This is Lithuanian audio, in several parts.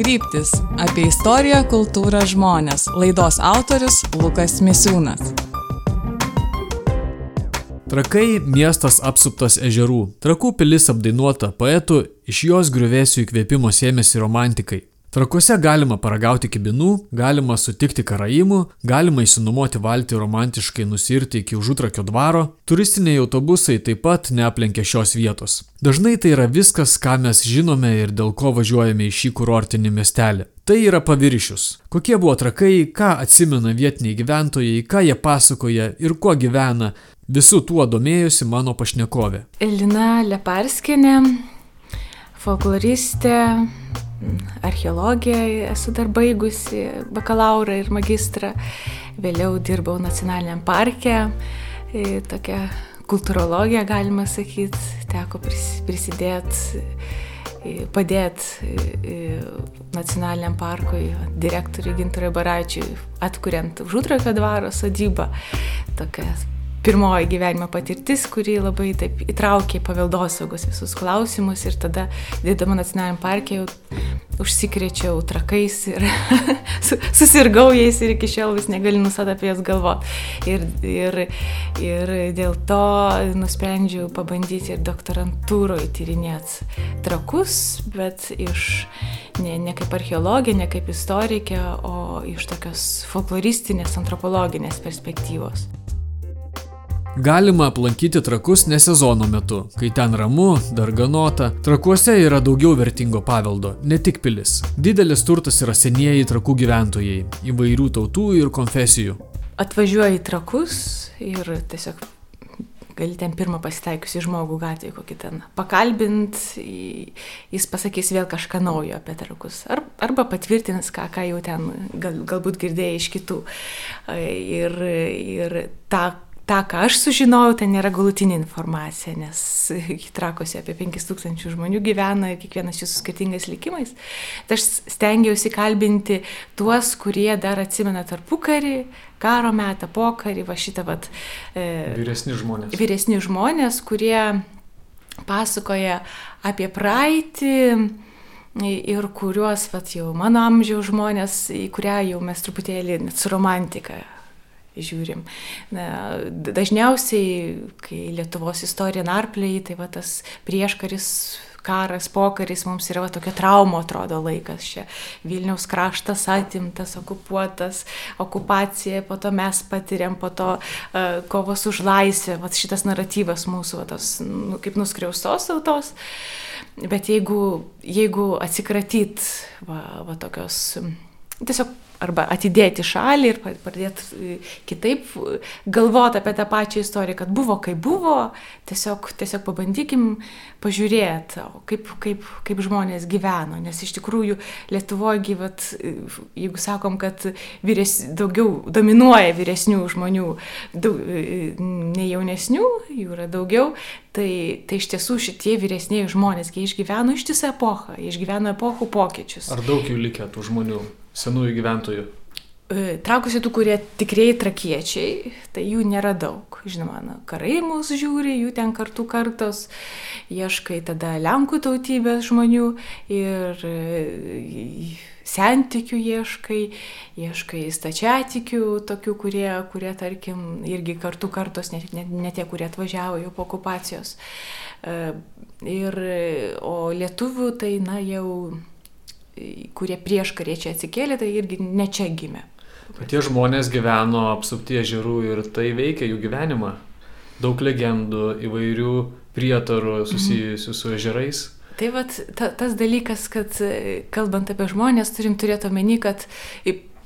Kryptis - apie istoriją, kultūrą, žmonės. Laidos autorius Lukas Misiūnas. Trakai - miestas apsuptas ežerų. Trakų pilis apdainuota poetų, iš jos griuvėsių įkvėpimo sėmėsi romantikai. Trakuose galima paragauti kibinų, galima sutikti karaimų, galima įsinumoti valtį romantiškai nusirti iki užutrakio dvaro, turistiniai autobusai taip pat neaplenkia šios vietos. Dažnai tai yra viskas, ką mes žinome ir dėl ko važiuojame į šį kurortinį miestelį. Tai yra paviršius. Kokie buvo trakai, ką atsimena vietiniai gyventojai, ką jie pasakoja ir kuo gyvena. Visų tuo domėjosi mano pašnekovė. Elina Leparskinė, folkloristė, archeologiją esu dar baigusi, bakalaurą ir magistrą. Vėliau dirbau nacionaliniam parke, tokia kultūrologija galima sakyti, teko prisidėti, padėti nacionaliniam parkui, direktoriui Gintarui Baraičiui, atkuriant Žudrakio dvaro sodybą. Tokia pirmoji gyvenimo patirtis, kuri labai taip įtraukė paveldosaugos visus klausimus ir tada, dėdama nacionaliniam parke, jau užsikrėčiau trakais ir susirgau jais ir iki šiol vis negaliu nusat apie jas galvoti. Ir, ir, ir dėl to nusprendžiau pabandyti ir doktorantūroje tyrinėti trakus, bet iš ne, ne kaip archeologė, ne kaip istorikė, o iš tokios folkloristinės, antropologinės perspektyvos. Galima aplankyti trakus ne sezono metu, kai ten ramu, darganota. Trakuose yra daugiau vertingo paveldo, ne tik pilis. Didelis turtas yra senieji trakų gyventojai, įvairių tautų ir konfesijų. Atvažiuoji į trakus ir tiesiog gali ten pirmą pasitaikiusi žmogų gatvėje kokį ten pakalbint, jis pasakys vėl kažką naujo apie trakus. Ar, arba patvirtins, ką, ką jau ten gal, galbūt girdėjai iš kitų. Ir, ir tą tą, ką aš sužinojau, tai nėra galutinė informacija, nes trakosi apie 5000 žmonių gyvena ir kiekvienas jų su skirtingais likimais. Tai aš stengiausi kalbinti tuos, kurie dar atsimena tarpukarį, karo metą, pokarį, va šitą vat. E, vyresni žmonės. Vyresni žmonės, kurie pasakoja apie praeitį ir kuriuos, vat, jau mano amžiaus žmonės, į kurią jau mes truputėlį net su romantika žiūrim. Na, dažniausiai, kai Lietuvos istorija narpliai, tai va tas prieškaris karas, pokaris mums yra va, tokia trauma, atrodo, laikas čia. Vilniaus kraštas atimtas, okupuotas, okupacija, po to mes patiriam, po to uh, kovos už laisvę, va, šitas naratyvas mūsų, va, tas nu, kaip nuskriaustos tautos. Bet jeigu, jeigu atsikratyt va, va, tokios, tiesiog arba atidėti šalį ir pradėti kitaip galvoti apie tą pačią istoriją, kad buvo kaip buvo, tiesiog, tiesiog pabandykim pažiūrėti, kaip, kaip, kaip žmonės gyveno, nes iš tikrųjų Lietuvoje gyvat, jeigu sakom, kad vyres, daugiau dominuoja vyresnių žmonių, daug, ne jaunesnių, jų yra daugiau, tai, tai iš tiesų šitie vyresniai žmonės, jie išgyveno ištisą epochą, išgyveno epochų pokyčius. Ar daug jų likę tų žmonių? Senųjų gyventojų? E, Trakusi tų, kurie tikrieji trakiečiai, tai jų nėra daug. Žinoma, na, karai mūsų žiūri, jų ten kartų kartos, ieškai tada Lenkų tautybės žmonių ir e, sentikių ieškai, ieškai stačiatikių, tokių, kurie, kurie, tarkim, irgi kartų kartos, ne, ne, ne tie, kurie atvažiavo jau po okupacijos. E, ir, o lietuvių tai, na, jau kurie prieš kariečiai atsikėlė, tai irgi ne čia gimė. Bet tie žmonės gyveno apsupti ežerų ir tai veikia jų gyvenimą. Daug legendų, įvairių prietarų susijusių su ežerais. Tai vat, ta, tas dalykas, kad kalbant apie žmonės, turim turėti omeny, kad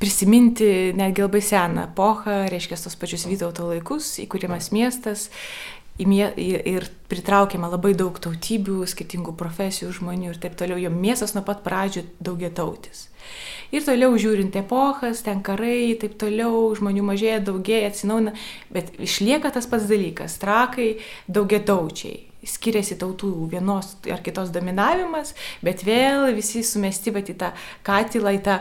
prisiminti netgi labai seną epochą, reiškia tos pačius Vytauto laikus, įkūrimas miestas, ir pritraukiama labai daug tautybių, skirtingų profesijų žmonių ir taip toliau. Jo miestas nuo pat pradžių daugia tautis. Ir toliau žiūrint epochas, ten karai, taip toliau, žmonių mažėja, daugėja, atsinauna, bet išlieka tas pats dalykas - trakai daugia taučiai skiriasi tautų vienos ar kitos dominavimas, bet vėl visi sumesti bet į tą katilą, į tą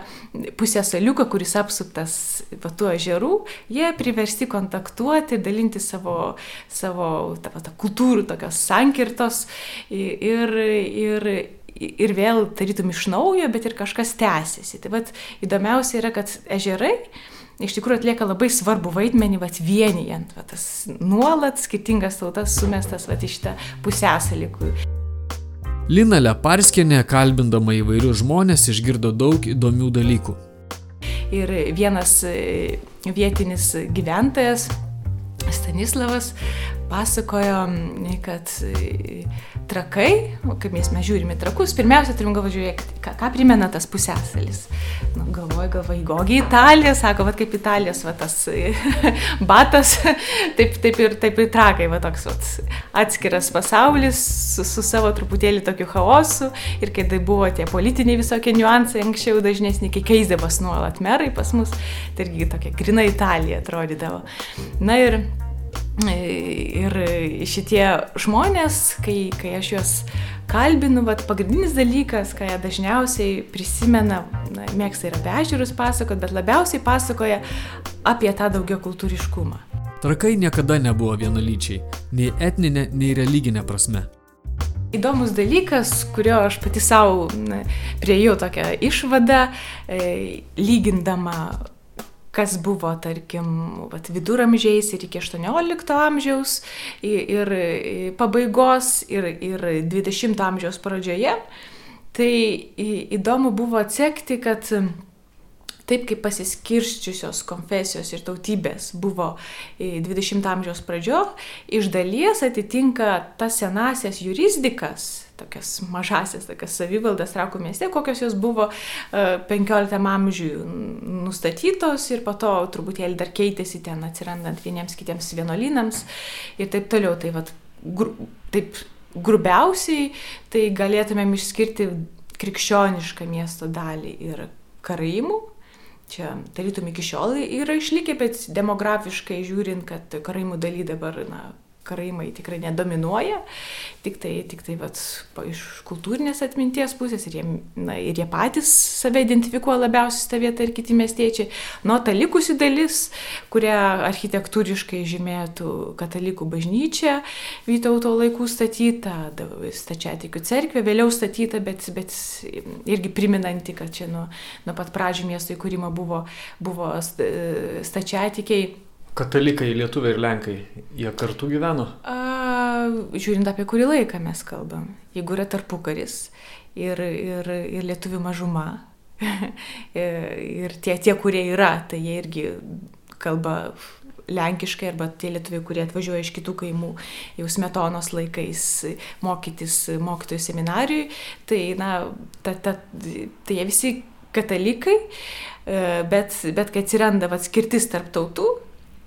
pusę saliuką, kuris apsuptas patu ežerų, jie priversti kontaktuoti, dalinti savo, savo tą, tą kultūrų tokios sankirtos ir, ir ir vėl tarytum iš naujo, bet ir kažkas tęsiasi. Tai vad įdomiausia yra, kad ežerai iš tikrųjų atlieka labai svarbu vaidmenį, vat vienijant, vat tas nuolat skirtingas tautas sumestas vat iš tą pusęsalį. Lina Leparskienė, kalbindama įvairius žmonės, išgirdo daug įdomių dalykų. Ir vienas e, vietinis gyventojas, Stanislavas, pasakojo, kad e, trakai, kaip mes, mes žiūrime trakus, pirmiausia turim galvo žiūrėti, ką, ką primena tas pusėsalis. Nu, galvoju, galvoju, įgogi Italija, sako, va kaip Italijos, va tas batas, taip, taip, ir, taip ir trakai, va toks va, atskiras pasaulis su, su savo truputėlį tokiu chaosu ir kai tai buvo tie politiniai visokie niuansai anksčiau dažnesni, kai keisdavas nuolat merai pas mus, tai irgi tokia grina Italija atrodydavo. Na ir Ir šitie žmonės, kai, kai aš juos kalbinu, vat, pagrindinis dalykas, ką jie dažniausiai prisimena, na, mėgsta ir apie ežerus pasakot, bet labiausiai pasakoja apie tą daugia kultūriškumą. Trakai niekada nebuvo vienalyčiai, nei etninė, nei religinė prasme. Įdomus dalykas, kurio aš pati savo prieėjau tokią išvadą, e, lygindama kas buvo, tarkim, vat, viduramžiais ir iki 18 amžiaus ir, ir pabaigos ir, ir 20 amžiaus pradžioje. Tai įdomu buvo atsekti, kad taip kaip pasiskirščiusios konfesijos ir tautybės buvo 20 amžiaus pradžio, iš dalies atitinka tas senasias jurisdikas, tokias mažasias, tokias savivaldas Trakų mieste, kokios jos buvo 15 e, amžiui nustatytos ir po to truputėlį dar keitėsi ten atsirandant vieniems kitiems vienuolynams ir taip toliau. Tai vat, gru, taip grubiausiai tai galėtumėm išskirti krikščionišką miesto dalį ir karaimų. Čia tarytum iki šiol yra išlikę, bet demografiškai žiūrint, kad karaimų daly dabar na, karaimai tikrai nedominuoja, tik tai, tik tai vat, iš kultūrinės atminties pusės ir jie, na, ir jie patys save identifikuoja labiausiai tą vietą ir kiti miestiečiai. Nuo ta likusi dalis, kurią architektūriškai žymėtų katalikų bažnyčia, Vytauto laikų statyta, stačiatikių cerkvė, vėliau statyta, bet, bet irgi priminanti, kad čia nuo, nuo pat pradžių miesto įkūrimo buvo, buvo stačiatikiai Katalikai, lietuviai ir lenkai, jie kartu gyveno? A, žiūrint apie kurį laiką mes kalbam. Jeigu yra tarpukaris ir, ir, ir lietuvių mažuma, ir tie, tie, kurie yra, tai jie irgi kalba lenkiškai arba tie lietuviai, kurie atvažiuoja iš kitų kaimų jau smetonos laikais mokytis mokytojų seminarijui, tai, na, ta, ta, tai jie visi katalikai, e, bet, bet kai atsiranda atskirtis tarp tautų,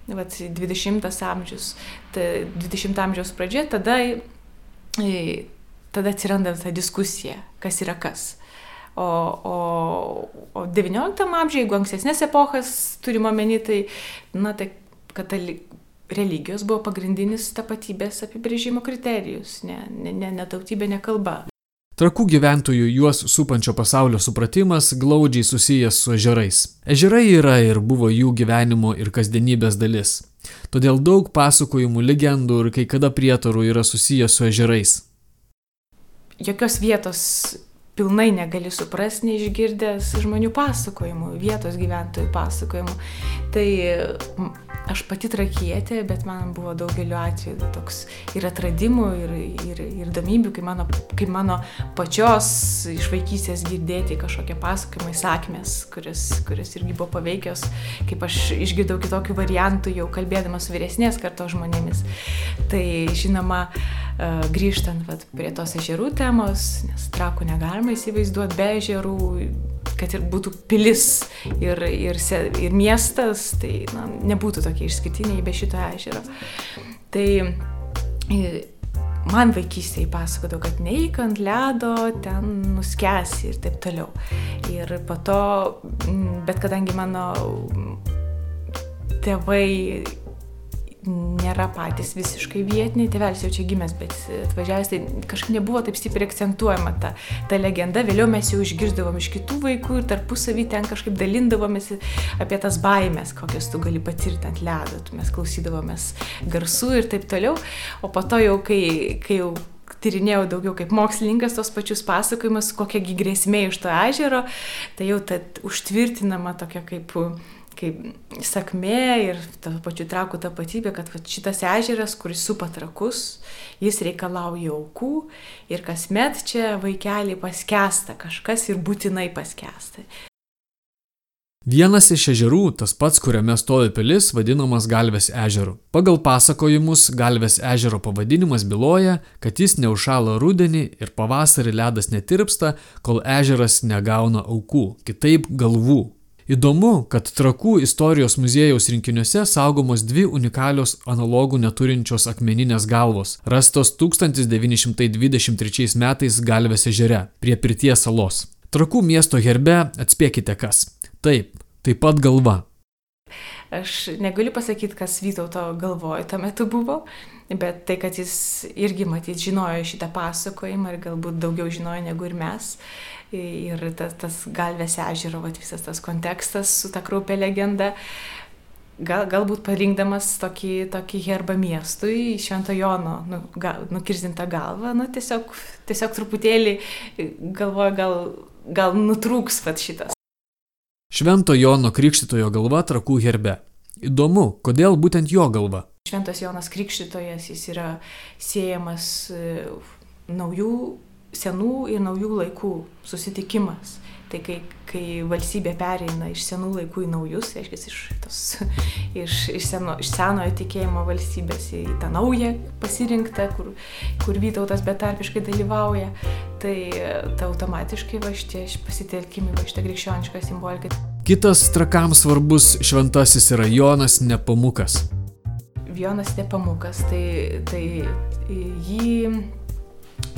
vat, 20 amžius, ta 20 amžiaus pradžia, tada, tada atsiranda ta diskusija, kas yra kas. O, o, o 19 amžiuje, jeigu ankstesnės epochas turime omeny, tai, na, tai katali, religijos buvo pagrindinis tapatybės apibrėžimo kriterijus, ne, ne, ne, ne tautybė, ne kalba. Trakų gyventojų juos supančio pasaulio supratimas glaudžiai susijęs su ežerais. Ežerai yra ir buvo jų gyvenimo ir kasdienybės dalis. Todėl daug pasakojimų, legendų ir kai kada prietarų yra susijęs su ežerais. Jokios vietos pilnai negali suprasti, neišgirdęs žmonių pasakojimų, vietos gyventojų pasakojimų. Tai aš pati trakietė, bet man buvo daugeliu atveju toks ir atradimų, ir, ir, ir įdomybių, kai mano, kai mano pačios iš vaikystės girdėti kažkokie pasakojimai, sakmės, kuris, kuris irgi buvo paveikios, kaip aš išgirdau kitokių variantų jau kalbėdama su vyresnės kartos žmonėmis. Tai žinoma, grįžtant vat, prie tos ežerų temos, nes trakų negalima įsivaizduoti be ežerų, kad ir būtų pilis ir, ir, ir miestas, tai na, nebūtų tokie išskirtiniai be šito ežero. Tai man vaikystėje pasakodavo, kad neik ant ledo, ten nuskesi ir taip toliau. Ir po to, bet kadangi mano tėvai nėra patys visiškai vietiniai, tėvelis jau čia gimęs, bet atvažiavęs, tai kažkaip nebuvo taip stipriai akcentuojama ta, ta legenda. Vėliau mes jau išgirdavom iš kitų vaikų ir tarpusavį ten kažkaip dalindavomės apie tas baimės, kokias tu gali patirti ant ledo. Mes klausydavomės garsų ir taip toliau. O po to jau, kai, kai jau tyrinėjau daugiau kaip mokslininkas tos pačius pasakojimus, kokiagi grėsmė iš to ežero, tai jau ta užtvirtinama tokia kaip kaip sakmė ir to pačiu trakų tapatybė, kad va, šitas ežeras, kuris supa trakus, jis reikalauja aukų ir kasmet čia vaikeliai paskesta kažkas ir būtinai paskesta. Vienas iš ežerų, tas pats, kuriame stovi pilis, vadinamas Galvės ežeru. Pagal pasakojimus, Galvės ežero pavadinimas byloja, kad jis neužšala rudenį ir pavasarį ledas netirpsta, kol ežeras negauna aukų, kitaip galvų. Įdomu, kad Trakų istorijos muziejaus rinkiniuose saugomos dvi unikalios analogų neturinčios akmeninės galvos, rastos 1923 metais Galvės ežere, prie Pirties salos. Trakų miesto herbe atspėkite kas. Taip, taip pat galva. Aš negaliu pasakyti, kas Vytauto galvoje tuo metu buvo, bet tai, kad jis irgi matyt žinojo šitą pasakojimą ir galbūt daugiau žinojo negu ir mes. Ir tas, tas galvės ežero, vat, visas tas kontekstas su ta kraupė legenda, gal, galbūt parinkdamas tokį, tokį herbą miestui, Švento Jono nu, gal, nukirzintą galvą, nu, tiesiog, tiesiog truputėlį galvoja, gal, gal nutrūks vat šitas Švento Jono Krikštitojo galva trakų herbe. Įdomu, kodėl būtent jo galva. Šventas Jonas Krikštytojas, jis yra siejamas e, naujų, senų ir naujų laikų susitikimas. Tai kai, kai valstybė pereina iš senų laikų į naujus, reiškia, iš, tos, iš, iš, seno, iš senojo tikėjimo valstybės į tą naują pasirinktą, kur, kur Vytautas betarpiškai dalyvauja, tai, tai automatiškai va šitie pasitelkimi va šitą krikščionišką simboliką. Kitas trakams svarbus šventasis yra Jonas Nepamukas. Jonas Nepamukas, tai, tai jį,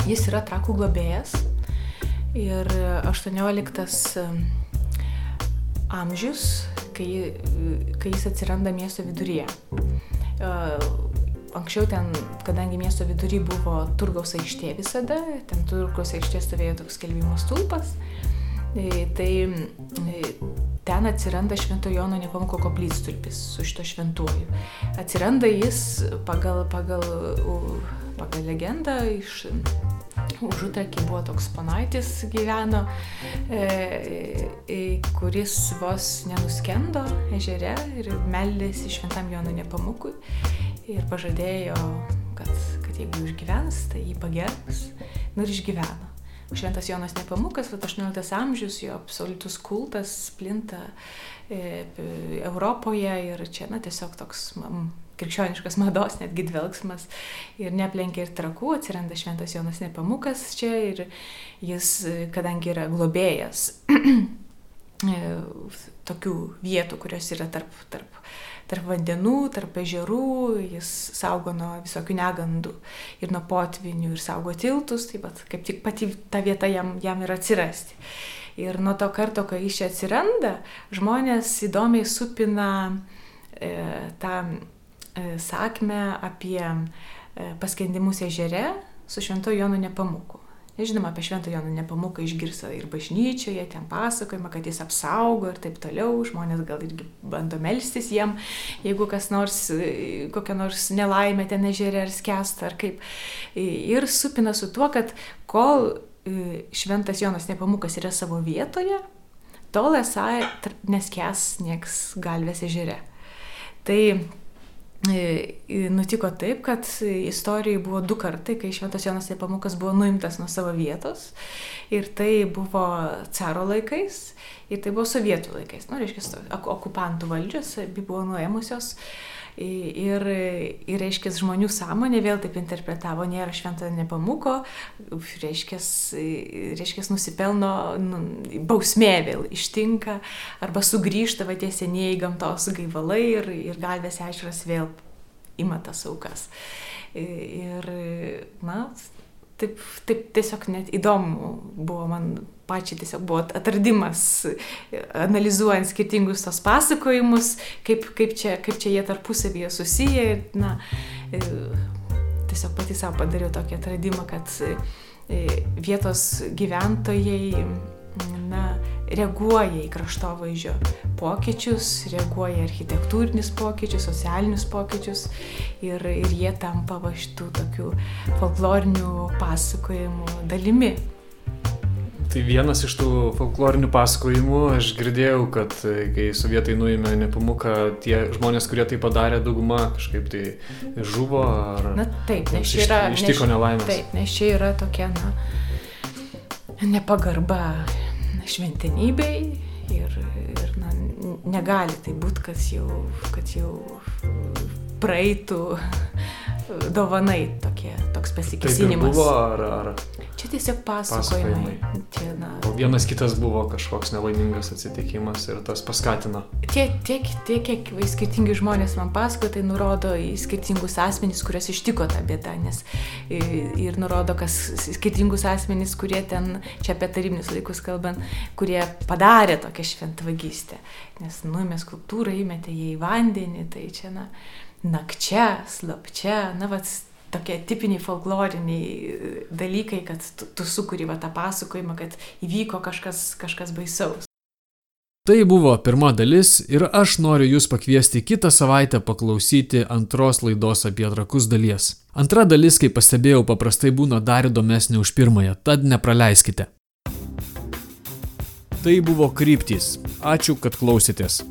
jis yra trakų globėjas Ir 18 amžius, kai, kai jis atsiranda miesto viduryje. Anksčiau ten, kadangi miesto vidury buvo turgaus aikštė visada, ten turgaus aikštė stovėjo toks kelbimo stulpas, tai, tai ten atsiranda Švento Jono Nepamuko koplytstulpis su šito šventuoju. Atsiranda jis pagal, pagal, pagal legendą iš Užutraky buvo toks panaitis gyveno, e, e, kuris vos nenuskendo ežere ir meldėsi šventam Jonui Nepamukui ir pažadėjo, kad, kad jeigu išgyvens, tai jį pagerbs. Nu ir išgyveno. Šventas Jonas Nepamukas, 18 amžius, jo absoliutus kultas plinta e, Europoje ir čia, na, tiesiog toks krikščioniškas mados netgi dvelgsmas ir neplenkia ir trakų, atsiranda šventas Jonas Nepamukas čia ir jis, kadangi yra globėjas e, tokių vietų, kurios yra tarp, tarp, tarp vandenų, tarp ežerų, jis saugo nuo visokių negandų ir nuo potvinių ir saugo tiltus, taip pat kaip tik pati ta vieta jam, jam ir atsirasti. Ir nuo to karto, kai jis čia atsiranda, žmonės įdomiai supina e, tą E, sakmę apie e, paskendimus ežere su Švento Jonu Nepamuku. Žinoma, apie Šventą Joną Nepamuką išgirsta ir bažnyčioje, ten pasakojama, kad jis apsaugo ir taip toliau, žmonės gal irgi bando melstis jiem, jeigu kas nors, e, kokia nors nelaimė ten ežerė ar skęsta ar kaip. Ir supina su tuo, kad kol Šventas Jonas Nepamukas yra savo vietoje, tol esą neskęs nieks galvės ežere. Tai E, nutiko taip, kad istorijai buvo du kartai, kai Šventas Jonas Nepamukas buvo nuimtas nuo savo vietos. Ir tai buvo caro laikais, ir tai buvo sovietų laikais. Nu, reiškia, okupantų valdžios buvo nuėmusios Ir, ir reiškia, žmonių sąmonė vėl taip interpretavo, nėra šventą nepamuko, reiškia, reiškia nusipelno nu, bausmė vėl ištinka, arba sugrįžta va tie senieji gamtos gaivalai ir, ir galvės ežeras vėl ima tas aukas. Ir, na, taip, taip tiesiog net įdomu buvo man pačiai tiesiog buvo atradimas, analizuojant skirtingus tos pasakojimus, kaip, kaip, čia, kaip čia jie tarpusavyje susiję. Ir, na, tiesiog pati savo padariau tokį atradimą, kad vietos gyventojai na, reaguoja į kraštovaizdžio pokyčius, reaguoja architektūrinius pokyčius, socialinius pokyčius ir, ir jie tampa va šitų tokių folklorinių pasakojimų dalimi. Tai vienas iš tų folklorinių pasakojimų, aš girdėjau, kad e, kai sovietai nuėmė Nepamuką, tie žmonės, kurie tai padarė, dauguma kažkaip tai žuvo ar... Na taip, nes čia yra... Ištiko nelaimės. Taip, nes čia yra tokia, na, nepagarba šventenybei ir, ir na, negali tai būti, kad jau, kad jau praeitų dovanai tokie, toks pasikesinimas. Tai buvo ar... ar... Čia tiesiog pasakojimai. pasakojimai. Čia, na, o vienas kitas buvo kažkoks nelaimingas atsitikimas ir tas paskatino. Tiek, tiek, tiek kiek skirtingi žmonės man pasako, tai nurodo į skirtingus asmenys, kurias ištiko ta bėda, nes ir nurodo, kas skirtingus asmenys, kurie ten, čia apie tarybinius laikus kalbant, kurie padarė tokią šventvagystę. Nes nuėmė skulptūrą, įmetė ją į vandenį, tai čia, na, nakčia, slapčia, na, vats tokie tipiniai folkloriniai e, dalykai, kad tu, tu sukuri va tą pasakojimą, kad įvyko kažkas, kažkas baisaus. Tai buvo pirma dalis ir aš noriu Jūs pakviesti kitą savaitę paklausyti antros laidos apie trakus dalies. Antra dalis, kaip pastebėjau, paprastai būna dar įdomesnė už pirmąją, tad nepraleiskite. Tai buvo kryptys. Ačiū, kad klausėtės.